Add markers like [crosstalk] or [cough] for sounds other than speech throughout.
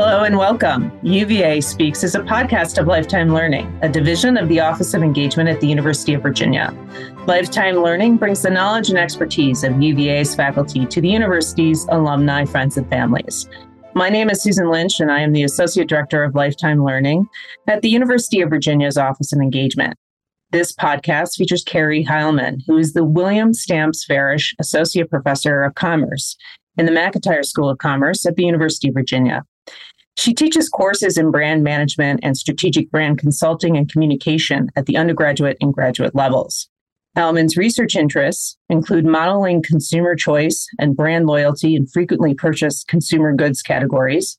Hello and welcome. UVA Speaks is a podcast of Lifetime Learning, a division of the Office of Engagement at the University of Virginia. Lifetime Learning brings the knowledge and expertise of UVA's faculty to the university's alumni, friends, and families. My name is Susan Lynch, and I am the Associate Director of Lifetime Learning at the University of Virginia's Office of Engagement. This podcast features Carrie Heilman, who is the William Stamps Farish Associate Professor of Commerce in the McIntire School of Commerce at the University of Virginia. She teaches courses in brand management and strategic brand consulting and communication at the undergraduate and graduate levels. Heilman's research interests include modeling consumer choice and brand loyalty in frequently purchased consumer goods categories,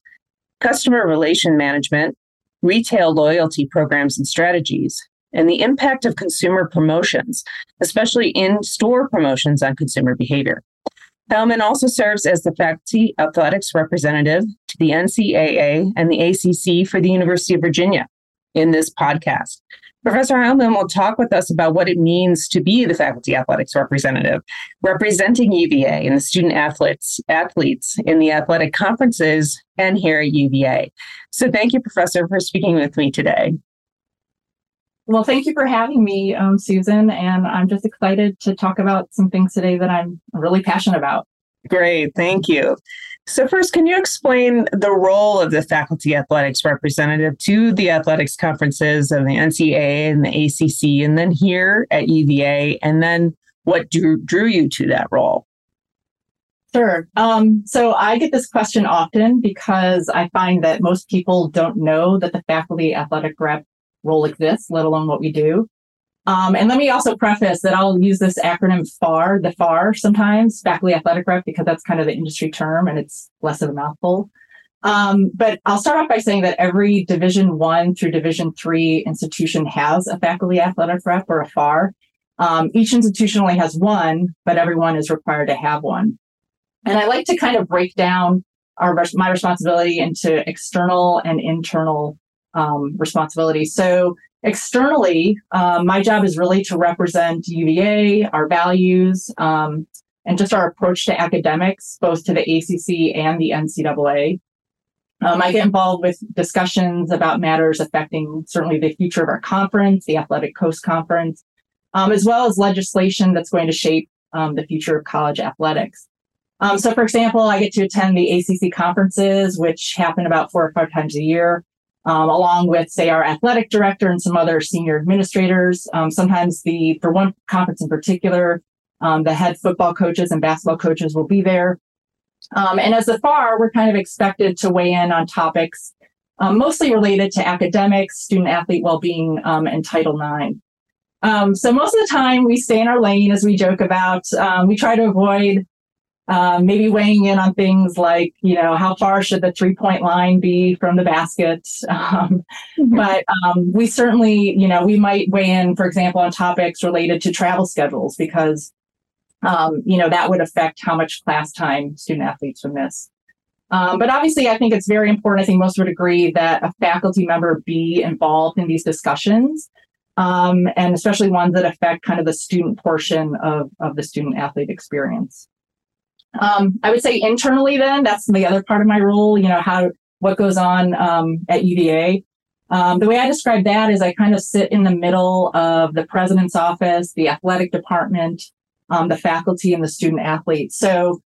customer relation management, retail loyalty programs and strategies, and the impact of consumer promotions, especially in store promotions on consumer behavior. Heilman also serves as the faculty athletics representative to the NCAA and the ACC for the University of Virginia in this podcast. Professor Heilman will talk with us about what it means to be the faculty athletics representative, representing UVA and the student athletes athletes in the athletic conferences and here at UVA. So thank you, Professor, for speaking with me today. Well, thank you for having me, um, Susan. And I'm just excited to talk about some things today that I'm really passionate about. Great, thank you. So, first, can you explain the role of the faculty athletics representative to the athletics conferences of the NCAA and the ACC, and then here at UVA, and then what drew, drew you to that role? Sure. Um, so I get this question often because I find that most people don't know that the faculty athletic rep role exists, let alone what we do. Um, and let me also preface that I'll use this acronym FAR, the FAR sometimes, faculty athletic rep, because that's kind of the industry term and it's less of a mouthful. Um, but I'll start off by saying that every Division One through Division Three institution has a faculty athletic rep or a FAR. Um, each institution only has one, but everyone is required to have one. And I like to kind of break down our my responsibility into external and internal um, responsibility. So externally, um, my job is really to represent UVA, our values, um, and just our approach to academics, both to the ACC and the NCAA. Um, I get involved with discussions about matters affecting certainly the future of our conference, the Atlantic Coast Conference, um, as well as legislation that's going to shape um, the future of college athletics. Um, so, for example, I get to attend the ACC conferences, which happen about four or five times a year um, along with, say, our athletic director and some other senior administrators. Um, sometimes the, for one conference in particular, um, the head football coaches and basketball coaches will be there. Um, and as a FAR, we're kind of expected to weigh in on topics um, mostly related to academics, student athlete well-being, um, and Title IX. so most of the time we stay in our lane, as we joke about. we try to avoid um, maybe weighing in on things like, you know, how far should the three point line be from the basket? [laughs] Um, mm-hmm. But um, we certainly, you know, we might weigh in, for example, on topics related to travel schedules because, um, you know, that would affect how much class time student athletes would miss. Um, but obviously, I think it's very important. I think most would agree that a faculty member be involved in these discussions. Um, and especially ones that affect kind of the student portion of, of the student athlete experience. Um, I would say internally, then that's the other part of my role. You know, how what goes on um, at UVA. Um, the way I describe that is I kind of sit in the middle of the president's office, the athletic department, um, the faculty, and the student athletes. So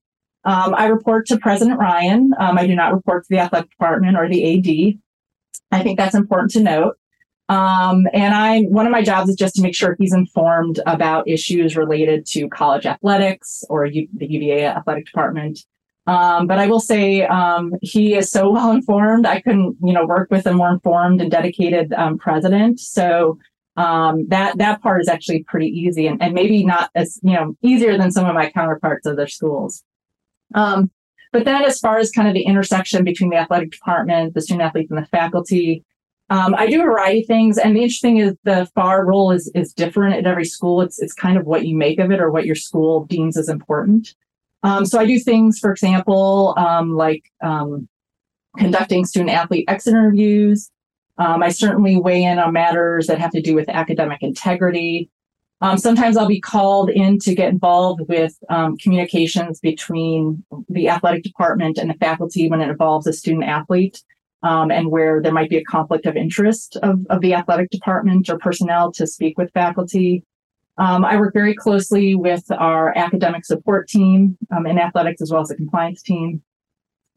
um, I report to President Ryan. Um, I do not report to the athletic department or the AD. I think that's important to note. Um, and I, one of my jobs is just to make sure he's informed about issues related to college athletics or U, the UVA athletic department. Um, but I will say um, he is so [laughs] well informed. I couldn't, you know, work with a more informed and dedicated um, president. So um, that that part is actually pretty easy, and, and maybe not as you know easier than some of my counterparts of their schools. Um, but then, as far as kind of the intersection between the athletic department, the student athletes, and the faculty, um, I do a variety of things, and the interesting is the FAR role is is different at every school. It's it's kind of what you make of it or what your school deems as important. Um, so I do things, for example, um, like um, conducting student athlete exit interviews. Um, I certainly weigh in on matters that have to do with academic integrity. Um, sometimes I'll be called in to get involved with communications between the athletic department and the faculty when it involves a student athlete. Um, and where there might be a conflict of interest of, of the athletic department or personnel to speak with faculty. Um, I work very closely with our academic support team um, in athletics as well as the compliance team.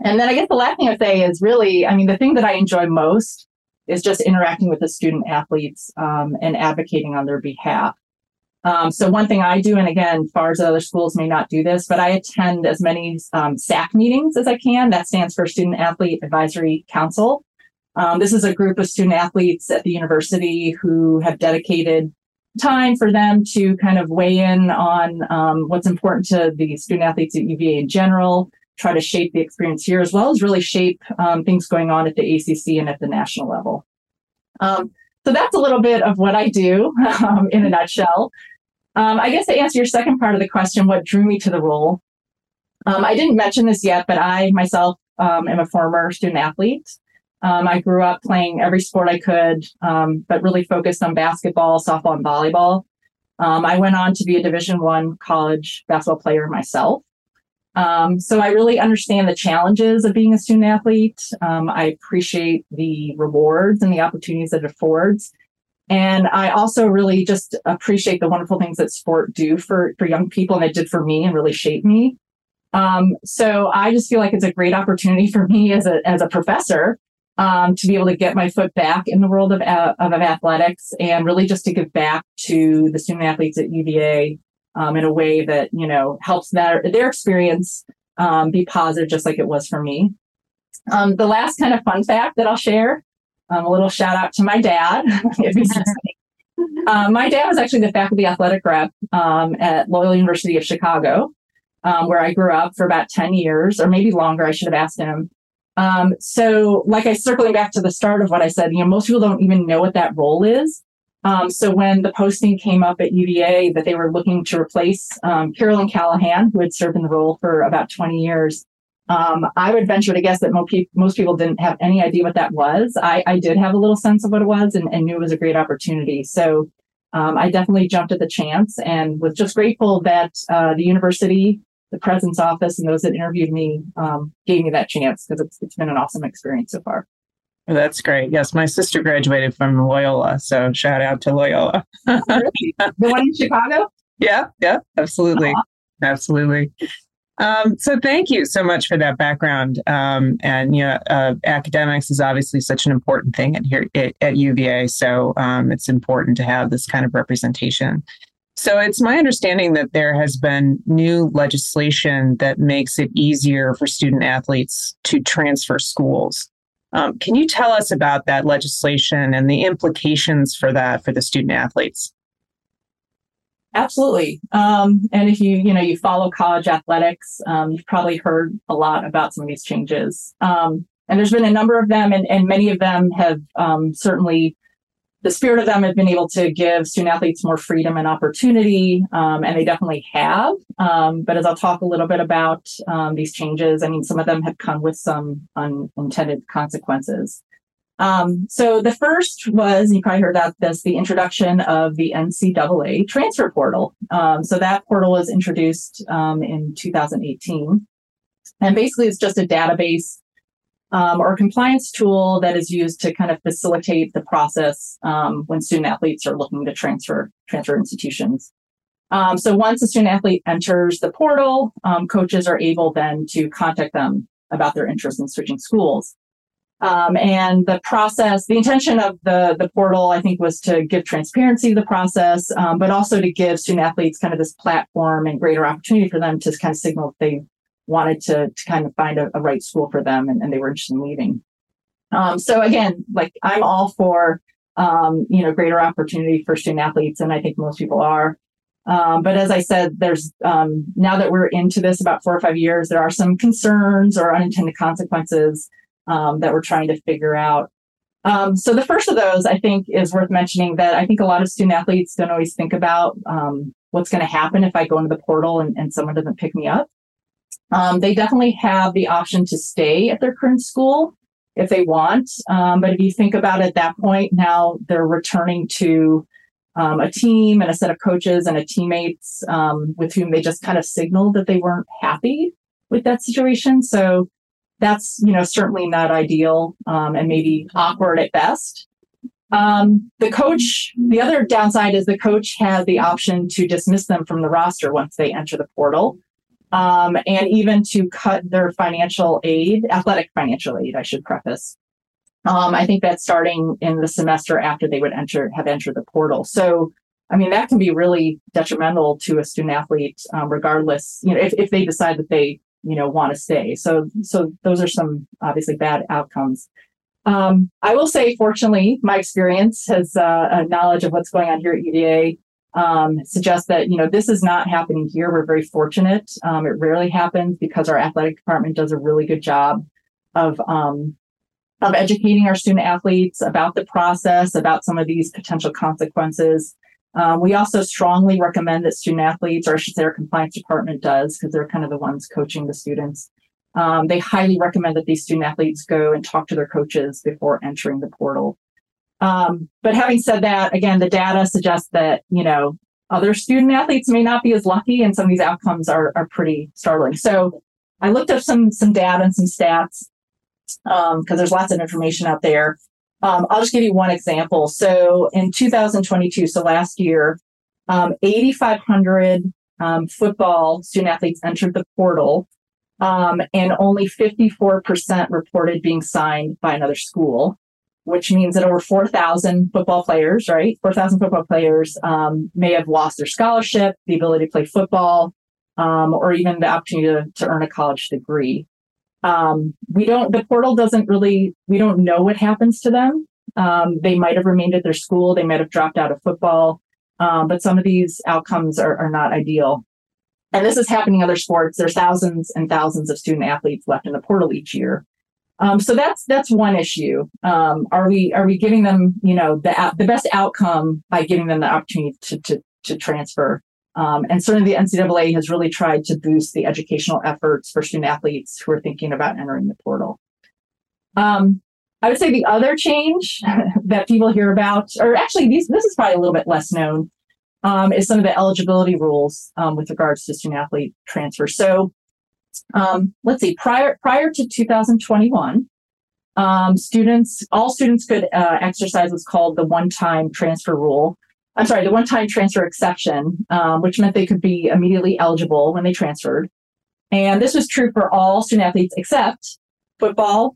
And then I guess the last thing I would say is really, I mean, the thing that I enjoy most is just interacting with the student athletes um, and advocating on their behalf. Um, so one thing I do, and again, FARS other schools may not do this, but I attend as many um, SAC meetings as I can. That stands for Student Athlete Advisory Council. Um, this is a group of student athletes at the university who have dedicated time for them to kind of weigh in on um, what's important to the student athletes at UVA in general, try to shape the experience here, as well as really shape um, things going on at the ACC and at the national level. Um, so that's a little bit of what I do [laughs] in a nutshell. Um, I guess to answer your second part of the question, what drew me to the role? Um, I didn't mention this yet, but I myself am a former student athlete. Um, I grew up playing every sport I could, um, but really focused on basketball, softball, and volleyball. Um, I went on to be a Division One college basketball player myself. Um, so I really understand the challenges of being a student athlete. Um, I appreciate the rewards and the opportunities that it affords. And I also really just appreciate the wonderful things that sport do for, for young people and it did for me and really shaped me. Um, so I just feel like it's a great opportunity for me as a, as a professor um, to be able to get my foot back in the world of, uh, of, athletics and really just to give back to the student athletes at UVA um, in a way that, you know, helps their, their experience um, be positive, just like it was for me. Um, the last kind of fun fact that I'll share, um, a little shout out to my dad, [laughs] [laughs] um, my dad was actually the faculty athletic rep at Loyola University of Chicago, where I grew up for about 10 years, or maybe longer. I should have asked him. Um, so, like I circling back to the start of what I said, you know, most people don't even know what that role is. Um, so when the posting came up at UVA that they were looking to replace um, Carolyn Callahan, who had served in the role for about 20 years, um, I would venture to guess that most, people didn't have any idea what that was. I, I did have a little sense of what it was and, and knew it was a great opportunity. So um, I definitely jumped at the chance and was just grateful that uh, the university the president's office and those that interviewed me um, gave me that chance because it's, it's been an awesome experience so far. That's great. Yes, my sister graduated from Loyola, so shout out to Loyola. the one in Chicago? [laughs] Yeah, yeah, absolutely. Uh-huh. Absolutely. Um, so thank you so much for that background. Um, and you know, uh, academics is obviously such an important thing at here at, at UVA. So um, it's important to have this kind of representation. So it's my understanding that there has been new legislation that makes it easier for student athletes to transfer schools. Um, can you tell us about that legislation and the implications for that for the student athletes? Absolutely. Um, and if you, you know, you follow college athletics, um, you've probably heard a lot about some of these changes. Um, and there's been a number of them, and, and many of them have um, certainly the spirit of them have been able to give student athletes more freedom and opportunity, um, and they definitely have. Um, but as I'll talk a little bit about these changes, I mean, some of them have come with some unintended consequences. Um, so the first was, you probably heard about this, the introduction of the NCAA transfer portal. Um, so that portal was introduced um, in 2018. And basically, it's just a database um, or compliance tool that is used to kind of facilitate the process um, when student athletes are looking to transfer transfer institutions. Um, so once a student athlete enters the portal, coaches are able then to contact them about their interest in switching schools. Um, and the process, the intention of the the portal, I think, was to give transparency to the process, um, but also to give student athletes kind of this platform and greater opportunity for them to kind of signal if they wanted to, to kind of find a, a right school for them and, and, they were interested in leaving. Um, so again, like I'm all for, um, you know, greater opportunity for student athletes. And I think most people are. Um, but as I said, there's um, now that we're into this about four or five years, there are some concerns or unintended consequences um, that we're trying to figure out. Um, so the first of those, I think, is worth mentioning that I think a lot of student athletes don't always think about what's going to happen if I go into the portal and, and someone doesn't pick me up. Um, they definitely have the option to stay at their current school if they want. Um, but if you think about it at that point, now they're returning to um, a team and a set of coaches and a teammates um, with whom they just kind of signaled that they weren't happy with that situation. So that's you know certainly not ideal um, and maybe awkward at best. Um, the coach, the other downside is the coach has the option to dismiss them from the roster once they enter the portal, um, and even to cut their financial aid, athletic financial aid, I should preface. Um, I think that's starting in the semester after they would enter have entered the portal. So, I mean, that can be really detrimental to a student athlete, um, regardless. You know, if, if they decide that they you know want to stay. So, so those are some obviously bad outcomes. Um, I will say, fortunately, my experience has uh, a knowledge of what's going on here at UVA um, suggests that you know this is not happening here. We're very fortunate. Um, it rarely happens because our athletic department does a really good job of um, of educating our student athletes about the process, about some of these potential consequences. Um, we also strongly recommend that student athletes, or I should say our compliance department does, because they're kind of the ones coaching the students. Um, they highly recommend that these student athletes go and talk to their coaches before entering the portal. Um, but having said that, again, the data suggests that, you know, other student athletes may not be as lucky and some of these outcomes are, are pretty startling. So I looked up some, some data and some stats because um, there's lots of information out there. Um, I'll just give you one example. So in 2022, so last year, um, 8,500 um, football student athletes entered the portal, um, and only 54% reported being signed by another school, which means that over 4,000 football players, right? 4,000 football players um, may have lost their scholarship, the ability to play football, or even the opportunity to, to earn a college degree. Um, we don't, the portal doesn't really, we don't know what happens to them. Um, they might have remained at their school, they might have dropped out of football, um, but some of these outcomes are, are not ideal. And this is happening in other sports. There's thousands and thousands of student athletes left in the portal each year. Um, so that's that's one issue. Um, are we are we giving them you know the the best outcome by giving them the opportunity to to, to transfer? Um, and certainly the NCAA has really tried to boost the educational efforts for student athletes who are thinking about entering the portal. Um, I would say the other change [laughs] that people hear about, or actually these, this is probably a little bit less known, um, is some of the eligibility rules um, with regards to student athlete transfer. So um, let's see, prior prior to 2021, um, students, all students could uh, exercise what's called the one-time transfer rule, I'm sorry, the one time transfer exception, um, which meant they could be immediately eligible when they transferred. And this was true for all student athletes except football,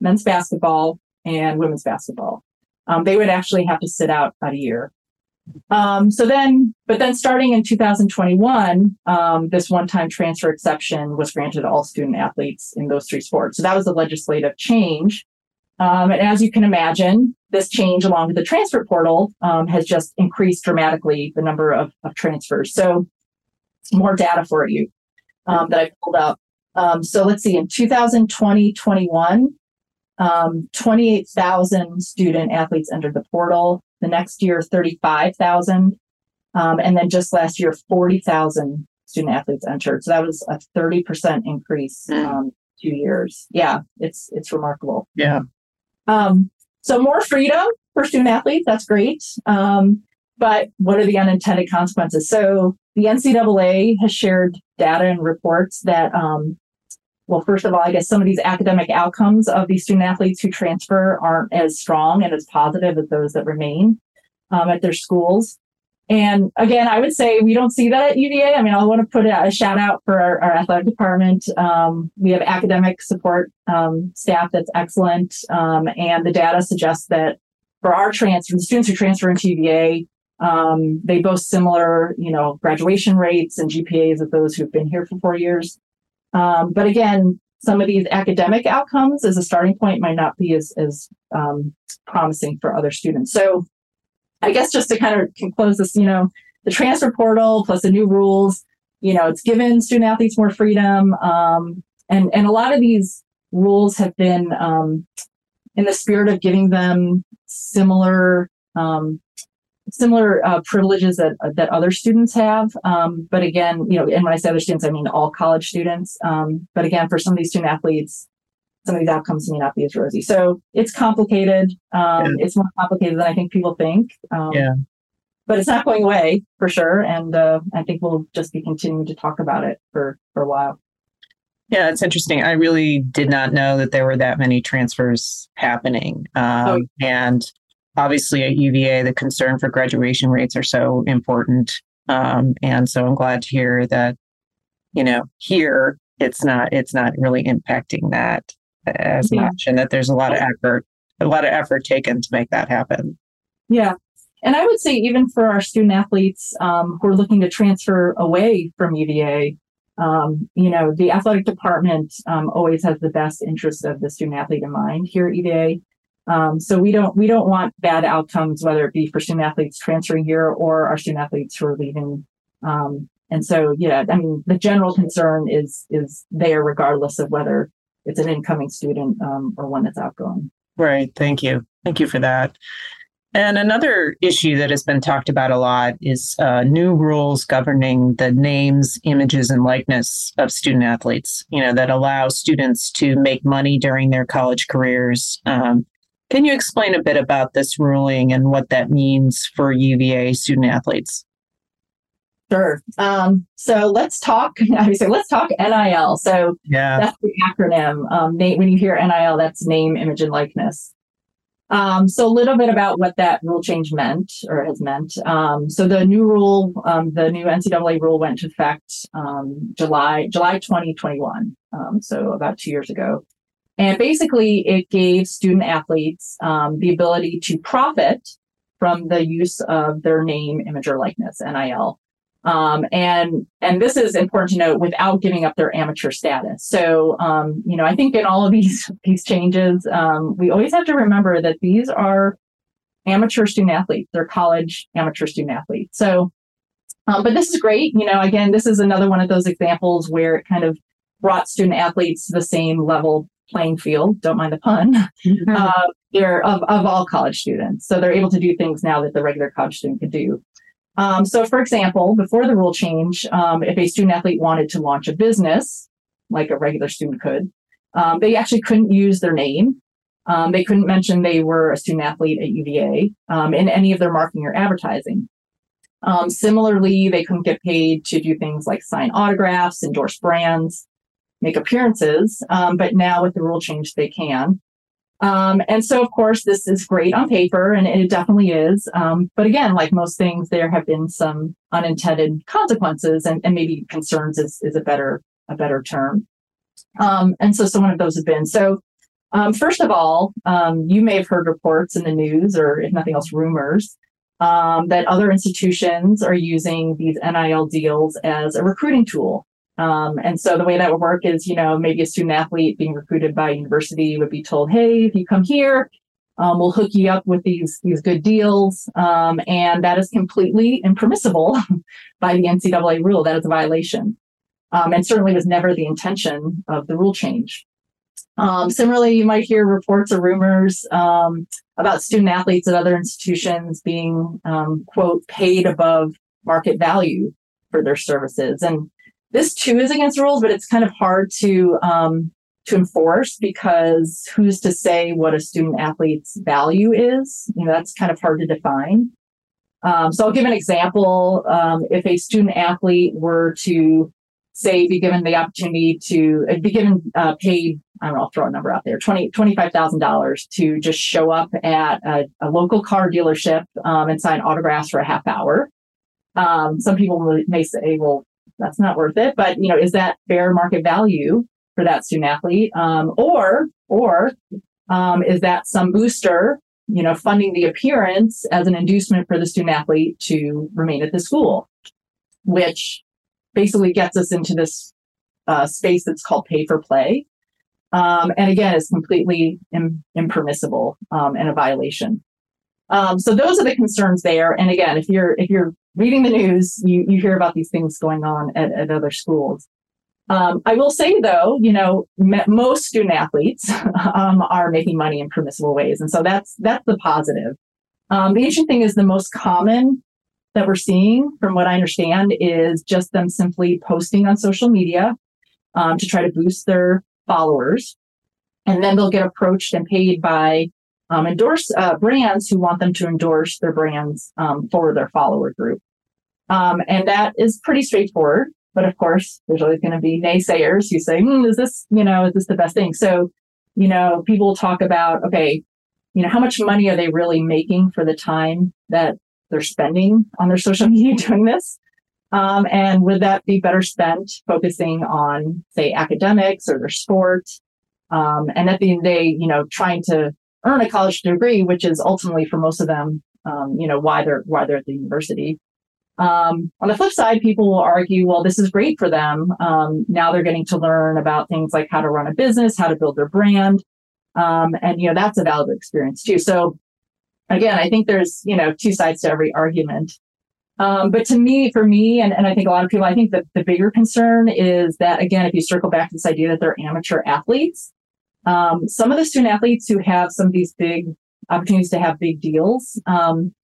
men's basketball, and women's basketball. Um, they would actually have to sit out about a year. Um, so then, but then starting in 2021, um, this one time transfer exception was granted to all student athletes in those three sports. So that was a legislative change. Um, and as you can imagine, this change along with the transfer portal um, has just increased dramatically the number of, of transfers. So more data for you um, that I pulled up. Um, so let's see, in 2020, 21, um, 28,000 student athletes entered the portal. The next year, 35,000. Um, and then just last year, 40,000 student athletes entered. So that was a 30% increase mm. um, two years. Yeah, it's it's remarkable. Yeah. Um, so more freedom for student athletes, that's great. Um, but what are the unintended consequences? So the NCAA has shared data and reports that, um, well, first of all, I guess some of these academic outcomes of these student athletes who transfer aren't as strong and as positive as those that remain um, at their schools. And again, I would say we don't see that at UVA. I mean, I want to put a, shout out for our, our athletic department. Um, we have academic support um, staff that's excellent, um, and the data suggests that for our transfer, the students who transfer into UVA, um, they boast similar, you know, graduation rates and GPAs of those who've been here for four years. Um, but again, some of these academic outcomes as a starting point might not be as as um, promising for other students. So I guess just to kind of close this, you know, the transfer portal plus the new rules, you know, it's given student athletes more freedom. Um, and, and a lot of these rules have been um, in the spirit of giving them similar um, similar uh, privileges that that other students have. Um, but again, you know, and when I say other students, I mean all college students. Um, but again, for some of these student athletes, some of these outcomes may not be as rosy. So it's complicated. Um, yeah. It's more complicated than I think people think. Um, yeah. But it's not going away for sure. And uh, I think we'll just be continuing to talk about it for, for a while. Yeah, it's interesting. I really did not know that there were that many transfers happening. Um, oh. And obviously at UVA, the concern for graduation rates are so important. Um, and so I'm glad to hear that, you know, here it's not it's not really impacting that as yeah. much, and that there's a lot of effort, a lot of effort taken to make that happen. Yeah, and I would say even for our student athletes um, who are looking to transfer away from UVA, um, you know, the athletic department um, always has the best interest of the student athlete in mind here at UVA. Um, so we don't we don't want bad outcomes, whether it be for student athletes transferring here or our student athletes who are leaving. Um, and so, yeah, I mean, the general concern is is there regardless of whether it's an incoming student um, or one that's outgoing. Right. Thank you. Thank you for that. And another issue that has been talked about a lot is uh, new rules governing the names, images, and likeness of student athletes. You know that allow students to make money during their college careers. Um, can you explain a bit about this ruling and what that means for UVA student athletes? Sure. Um, so let's talk. [laughs] I say let's talk NIL. So yeah, that's the acronym. Um, when you hear NIL, that's name, image, and likeness. Um, so a little bit about what that rule change meant or has meant. Um, so the new rule, um, the new NCAA rule went into effect um, July July 2021. Um, so about two years ago, and basically it gave student athletes um, the ability to profit from the use of their name, image, or likeness (NIL). Um, and and this is important to note without giving up their amateur status. So um, you know, I think in all of these [laughs] these changes, um, we always have to remember that these are amateur student athletes. They're college amateur student athletes. So, um, but this is great. You know, again, this is another one of those examples where it kind of brought student athletes to the same level playing field. Don't mind the pun. Mm-hmm. Uh, they're of, of all college students, so they're able to do things now that the regular college student could do. Um, so, for example, before the rule change, um, if a student athlete wanted to launch a business, like a regular student could, um, they actually couldn't use their name. Um, they couldn't mention they were a student athlete at UVA um, in any of their marketing or advertising. Um, similarly, they couldn't get paid to do things like sign autographs, endorse brands, make appearances. but now with the rule change, they can. Um, and so, of course, this is great on paper, and it definitely is. Um, but again, like most things, there have been some unintended consequences, and, and maybe concerns is, is a better a better term. Um, and so, some of those have been so. Um, first of all, um, you may have heard reports in the news, or if nothing else, rumors um, that other institutions are using these NIL deals as a recruiting tool um, and so the way that would work is, you know, maybe a student athlete being recruited by a university would be told, "Hey, if you come here, um, we'll hook you up with these these good deals," um, and that is completely impermissible [laughs] by the NCAA rule. That is a violation, um, and certainly was never the intention of the rule change. Um, similarly, you might hear reports or rumors um, about student athletes at other institutions being quote paid above market value for their services, and this too is against rules, but it's kind of hard to um, to enforce because who's to say what a student athlete's value is? You know, that's kind of hard to define. Um, so I'll give an example. Um, if a student athlete were to say be given the opportunity to uh, be given uh, paid, I don't know, I'll throw a number out there, twenty twenty five thousand dollars to just show up at a, a local car dealership um, and sign autographs for a half hour. Um, some people may say, well, that's not worth it. But you know, is that fair market value for that student athlete? Um, or or um, is that some booster, you know, funding the appearance as an inducement for the student athlete to remain at the school, which basically gets us into this uh, space that's called pay for play. Um, and again, is completely Im- impermissible um, and a violation. Um, so those are the concerns there. And again, if you're if you're reading the news, you, you hear about these things going on at, at other schools. Um, I will say though, you know, most student athletes [laughs] um, are making money in permissible ways, and so that's that's the positive. Um, the interesting thing is the most common that we're seeing, from what I understand, is just them simply posting on social media um, to try to boost their followers, and then they'll get approached and paid by um, endorse uh, brands who want them to endorse their brands um, for their follower group. Um, and that is pretty straightforward. But of course, there's always going to be naysayers who say, hmm, is this, you know, is this the best thing? So, you know, people talk about, okay, you know, how much money are they really making for the time that they're spending on their social [laughs] media doing this? Um, and would that be better spent focusing on, say, academics or their sport? Um, and at the end of the day, you know, trying to earn a college degree, which is ultimately for most of them, um, you know, why they're why they're at the university. Um, on the flip side, people will argue, well, this is great for them. Um, now they're getting to learn about things like how to run a business, how to build their brand, um, and you know that's a valuable experience too. So again, I think there's you know two sides to every argument. Um, but to me, for me, and, and I think a lot of people, I think that the bigger concern is that again, if you circle back to this idea that they're amateur athletes, um, some of the student athletes who have some of these big opportunities to have big deals, um,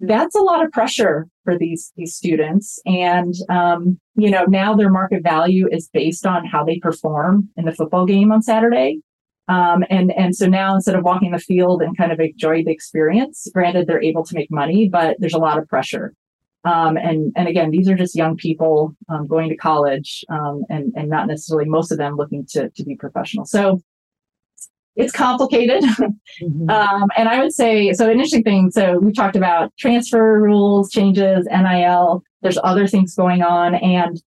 that's a lot of pressure for these these students. And um, you know, now their market value is based on how they perform in the football game on Saturday. Um, and and so now instead of walking the field and kind of enjoy the experience, granted they're able to make money, but there's a lot of pressure. Um, and and again, these are just young people um, going to college, um, and and not necessarily most of them looking to to be professional. So it's complicated. [laughs] Mm-hmm. Um, and I would say so. An interesting thing. So we talked about transfer rules changes, NIL. There's other things going on, and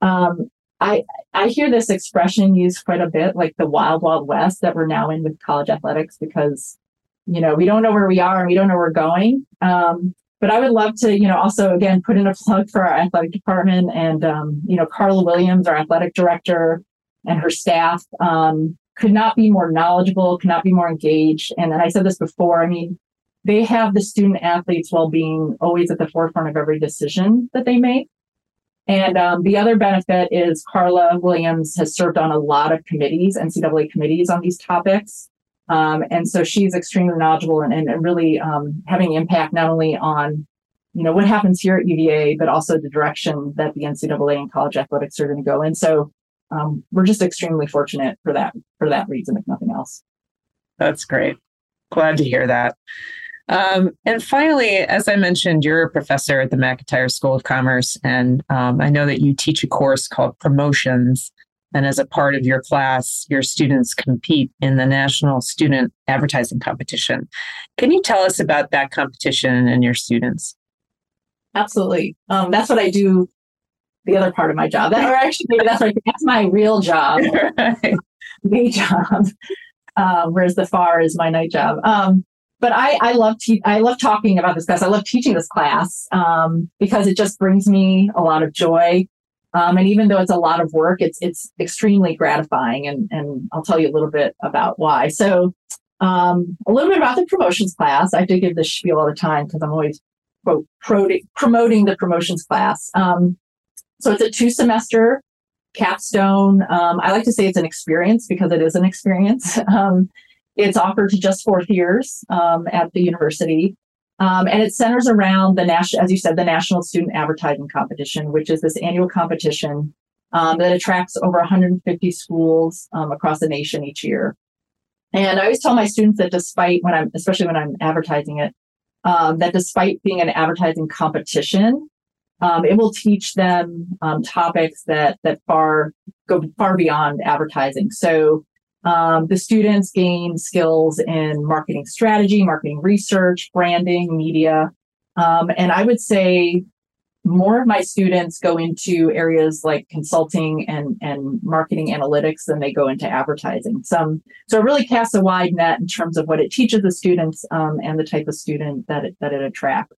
um, I I hear this expression used quite a bit, like the wild wild west that we're now in with college athletics, because you know we don't know where we are and we don't know where we're going. Um, but I would love to, you know, also again put in a plug for our athletic department and um, you know Carla Williams, our athletic director, and her staff um, could not be more knowledgeable, could not be more engaged. And, and I said this before. I mean, they have the student athletes' well-being always at the forefront of every decision that they make. And um, the other benefit is Carla Williams has served on a lot of committees, NCAA committees on these topics. Um, and so she's extremely knowledgeable and, and, and really um, having impact not only on you know what happens here at UVA, but also the direction that the NCAA and college athletics are going to go in. So um, we're just extremely fortunate for that for that reason, if nothing else. That's great. Glad to hear that. Um, and finally, as I mentioned, you're a professor at the McIntire School of Commerce, and um, I know that you teach a course called Promotions. And as a part of your class, your students compete in the National Student Advertising Competition. Can you tell us about that competition and your students? Absolutely. Um, that's what I do. The other part of my job, that, or actually, maybe that's like that's my real job, [laughs] right. day job. Um, whereas the FAR is my night job. Um, but I, I love te- I love talking about this class. I love teaching this class um, because it just brings me a lot of joy. Um, and even though it's a lot of work, it's it's extremely gratifying. And and I'll tell you a little bit about why. So um, a little bit about the promotions class. I do give this spiel all the time because I'm always quote pro- promoting the promotions class. Um, so it's a two semester capstone. Um, I like to say it's an experience because it is an experience. [laughs] Um, it's offered to just fourth years um, at the university. Um, and it centers around the national, as you said, the National Student Advertising Competition, which is this annual competition um, that attracts over 150 schools um, across the nation each year. And I always tell my students that despite when I'm, especially when I'm advertising it, that despite being an advertising competition, um, it will teach them topics that that far go far beyond advertising. So um, the students gain skills in marketing strategy, marketing research, branding, media. Um, and I would say more of my students go into areas like consulting and, and marketing analytics than they go into advertising. Some, so it really casts a wide net in terms of what it teaches the students um, and the type of student that it, that it attracts.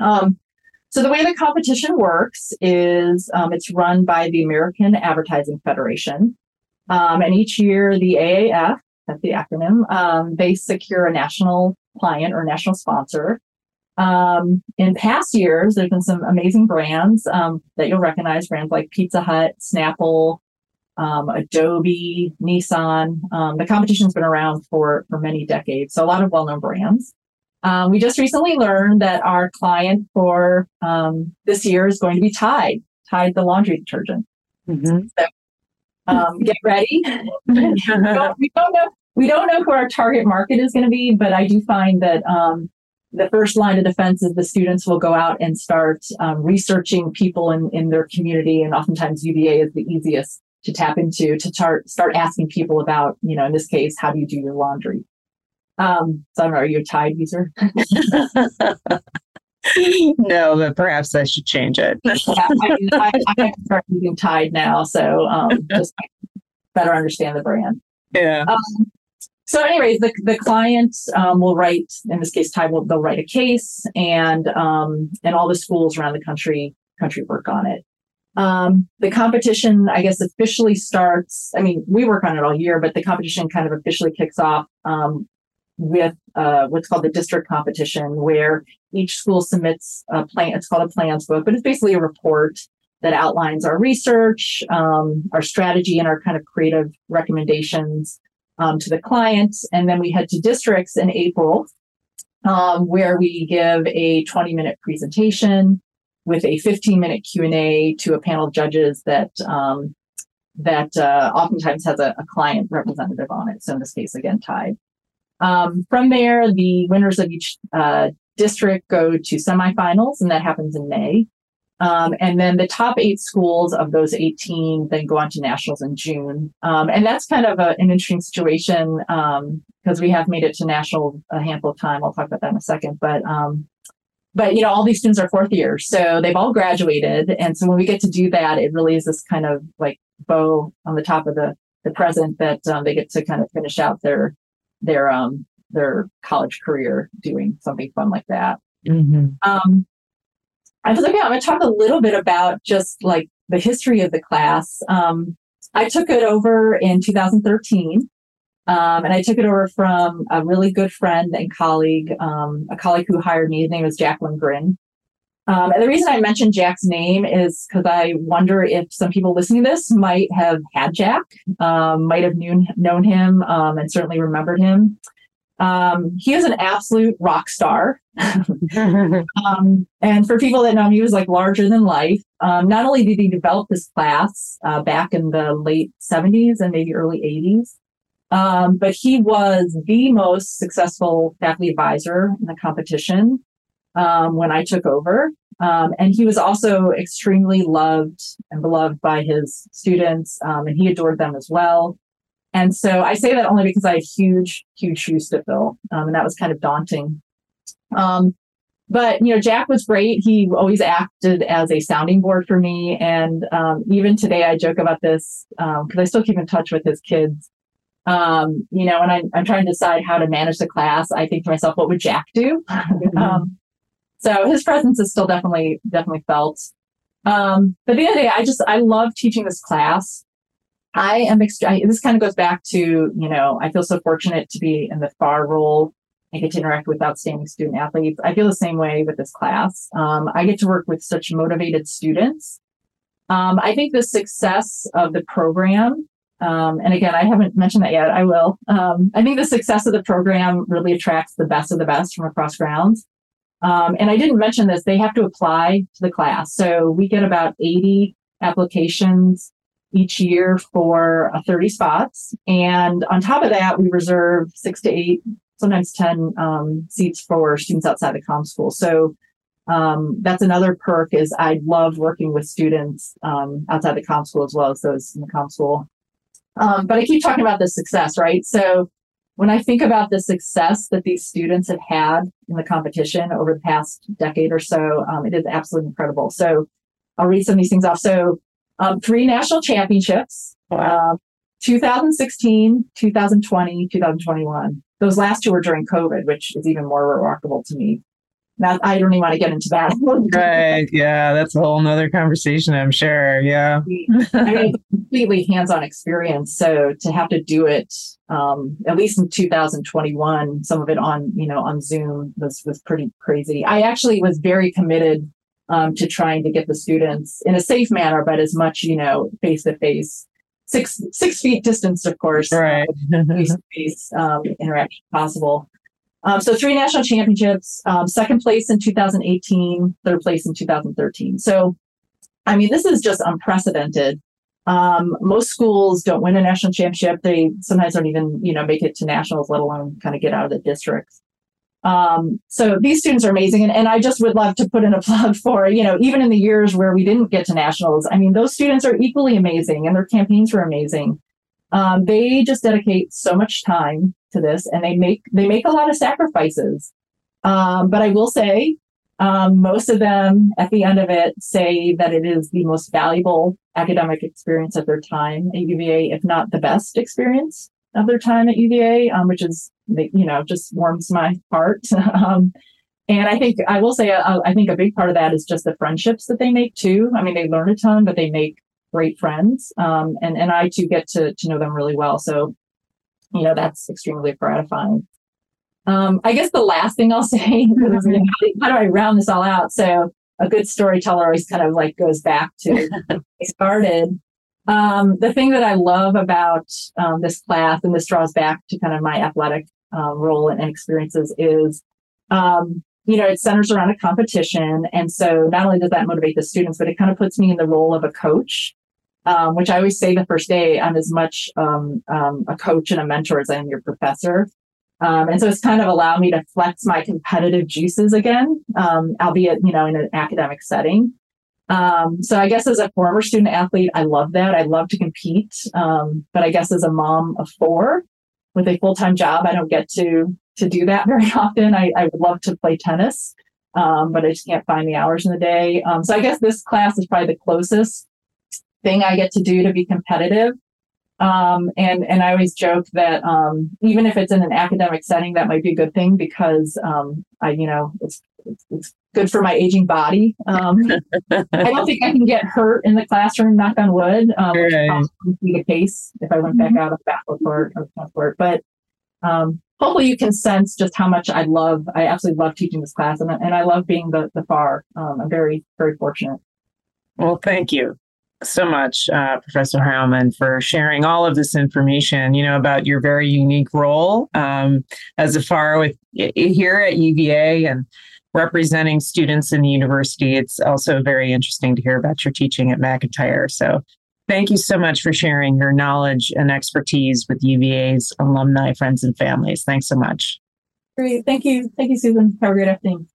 Um, so the way the competition works is um, it's run by the American Advertising Federation. Um, and each year, the AAF, that's the acronym, um, they secure a national client or national sponsor. Um, in past years, there's been some amazing brands um, that you'll recognize, brands like Pizza Hut, Snapple, um, Adobe, Nissan. The competition's been around for, for many decades, so a lot of well-known brands. We just recently learned that our client for this year is going to be Tide, Tide the laundry detergent. Mm-hmm. So um, get ready. we, don't, we, don't, know we don't know who our target market is going to be, but I do find that um, the first line of defense is the students will go out and start um, researching people in, in their community. And oftentimes UVA is the easiest to tap into to start, start asking people about, you know, in this case, how do you do your laundry? Um, so are you a Tide user? [laughs] no, but perhaps I should change it. yeah, I, I, I, have to start using Tide now, so um, [laughs] just better understand the brand. Yeah. Um, so, anyways, the the client um, will write. In this case, Tide will they'll write a case, and um, and all the schools around the country country work on it. Um, the competition, I guess, officially starts. I mean, we work on it all year, but the competition kind of officially kicks off um, with uh, what's called the district competition, where each school submits a plan. It's called a plans book, but it's basically a report that outlines our research, um, our strategy, and our kind of creative recommendations um, to the client. And then we head to districts in April, um, where we give a 20 minute presentation with a 15 minute Q&A to a panel of judges that um, that uh, oftentimes has a, a, client representative on it. So in this case, again, Tide. Um, from there, the winners of each uh, district go to semifinals, and that happens in May. Um, and then the top eight schools of those 18 then go on to nationals in June. Um, and that's kind of a, an interesting situation because um, we have made it to national a handful of time. I'll talk about that in a second. But um, but you know, all these students are fourth years, so they've all graduated. And so when we get to do that, it really is this kind of like bow on the top of the the present that um, they get to kind of finish out their their um their college career doing something fun like that. Mm-hmm. Um, I was like, yeah, I'm going to talk a little bit about just like the history of the class. Um, I took it over in 2013. Um, and I took it over from a really good friend and colleague, um, a colleague who hired me. His name was Jack Lindgren. Um, and the reason I mentioned Jack's name is because I wonder if some people listening to this might have had Jack, um, might have known, known him, um, and certainly remembered him. Um, he is an absolute rock star. [laughs] um, and for people that know him, he was like larger than life. Um, not only did he develop this class uh, back in the late 70s and maybe early 80s, um, but he was the most successful faculty advisor in the competition um, when I took over. Um, and he was also extremely loved and beloved by his students, and he adored them as well. And so I say that only because I had huge, huge shoes to fill. Um, and that was kind of daunting. Um, but, you know, Jack was great. He always acted as a sounding board for me. And um, even today, I joke about this because um, I still keep in touch with his kids. Um, you know, when I'm, I'm, trying to decide how to manage the class, I think to myself, what would Jack do? [laughs] Mm-hmm. Um, so his presence is still definitely, definitely felt. but the other day, I just, I love teaching this class. I am extremely, this kind of goes back to, you know, I feel so fortunate to be in the FAR role I get to interact with outstanding student athletes. I feel the same way with this class. Um, I get to work with such motivated students. Um, I think the success of the program, um, and again, I haven't mentioned that yet, I will. Um, I think the success of the program really attracts the best of the best from across grounds. Um, and I didn't mention this, they have to apply to the class. So we get about 80 applications each year for uh, 30 spots. And on top of that, we reserve six to eight, sometimes 10 um, seats for students outside the com school. So um, that's another perk is I love working with students um, outside the com school as well as those in the com school. Um, but I keep talking about the success, right? So when I think about the success that these students have had in the competition over the past decade or so, um, it is absolutely incredible. So I'll read some of these things off. So um, three national championships. Wow. Uh, 2016, 2020, 2021. Those last two were during COVID, which is even more remarkable to me. Now, I don't even want to get into that. [laughs] right. Yeah. That's a whole nother conversation, I'm sure. Yeah. [laughs] I mean, completely hands on experience. So to have to do it, um, at least in 2021, some of it on, you know, on Zoom was, was pretty crazy. I actually was very committed um, to trying to get the students in a safe manner, but as much, you know, face to face, six six feet distance, of course, right, face to face interaction possible. Um, so three national championships, um, second place in 2018, third place in 2013. So, I mean, this is just unprecedented. Um, most schools don't win a national championship. They sometimes don't even, you know, make it to nationals, let alone kind of get out of the districts. Um, so these students are amazing. And, and I just would love to put in a [laughs] plug for, you know, even in the years where we didn't get to nationals, I mean, those students are equally amazing and their campaigns were amazing. Um, they just dedicate so much time to this and they make, they make a lot of sacrifices. Um, but I will say, um, most of them at the end of it say that it is the most valuable academic experience of their time at UVA, if not the best experience of their time at UVA, um, which is, you know, just warms my heart. [laughs] um, and I think I will say, uh, I think a big part of that is just the friendships that they make too. I mean, they learn a ton, but they make great friends. Um, and, and I too get to, to know them really well. So, you know, that's extremely gratifying. Um, I guess the last thing I'll [laughs] say, [laughs] how do I round this all out? So a good storyteller always kind of like goes back to [laughs] started. Um, the thing that I love about um, this class, and this draws back to kind of my athletic uh, role and, and, experiences, is um, you know it centers around a competition, and so not only does that motivate the students, but it kind of puts me in the role of a coach, um, which I always say the first day I'm as much um, um, a coach and a mentor as I am your professor. Um, and so it's kind of allowed me to flex my competitive juices again, um, albeit, you know, in an academic setting. Um, so I guess as a former student athlete, I love that. I love to compete. But I guess as a mom of four with a full-time job, I don't get to, to do that [laughs] very often. I, I would love to play tennis. But I just can't find the hours in the day. So I guess this class is probably the closest thing I get to do to be competitive. Um, and and I always joke that um, even if it's in an academic setting, that might be a good thing because um, I, you know, it's, it's, it's good for my aging body. Um, I don't think I can get hurt in the classroom. Knock on wood, um, right. would be the case if I went back mm-hmm. out of basketball court or court. But um, hopefully, you can sense just how much I love. I absolutely love teaching this class, and and I love being the the FAR. I'm very very fortunate. Well, thank you so much, uh, Professor Heilman, for sharing all of this information, you know, about your very unique role um, as a FAR with here at UVA and representing students in the university. It's also very interesting to hear about your teaching at McIntire. So thank you so much for sharing your knowledge and expertise with UVA's alumni, friends, and families. Thanks so much. Great. Thank you. Thank you, Susan. Have a great afternoon.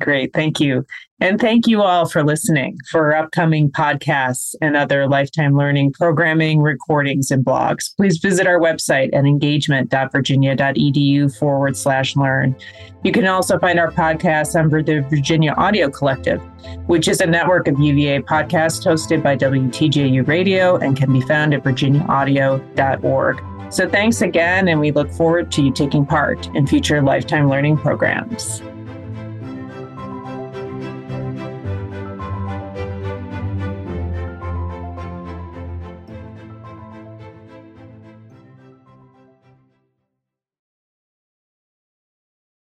Great. Thank you. And thank you all for listening for upcoming podcasts and other lifetime learning programming, recordings, and blogs. Please visit our website at engagement.virginia.edu forward slash learn. You can also find our podcasts under the Virginia Audio Collective, which is a network of UVA podcasts hosted by WTJU Radio and can be found at virginiaaudio.org. So thanks again, and we look forward to you taking part in future lifetime learning programs.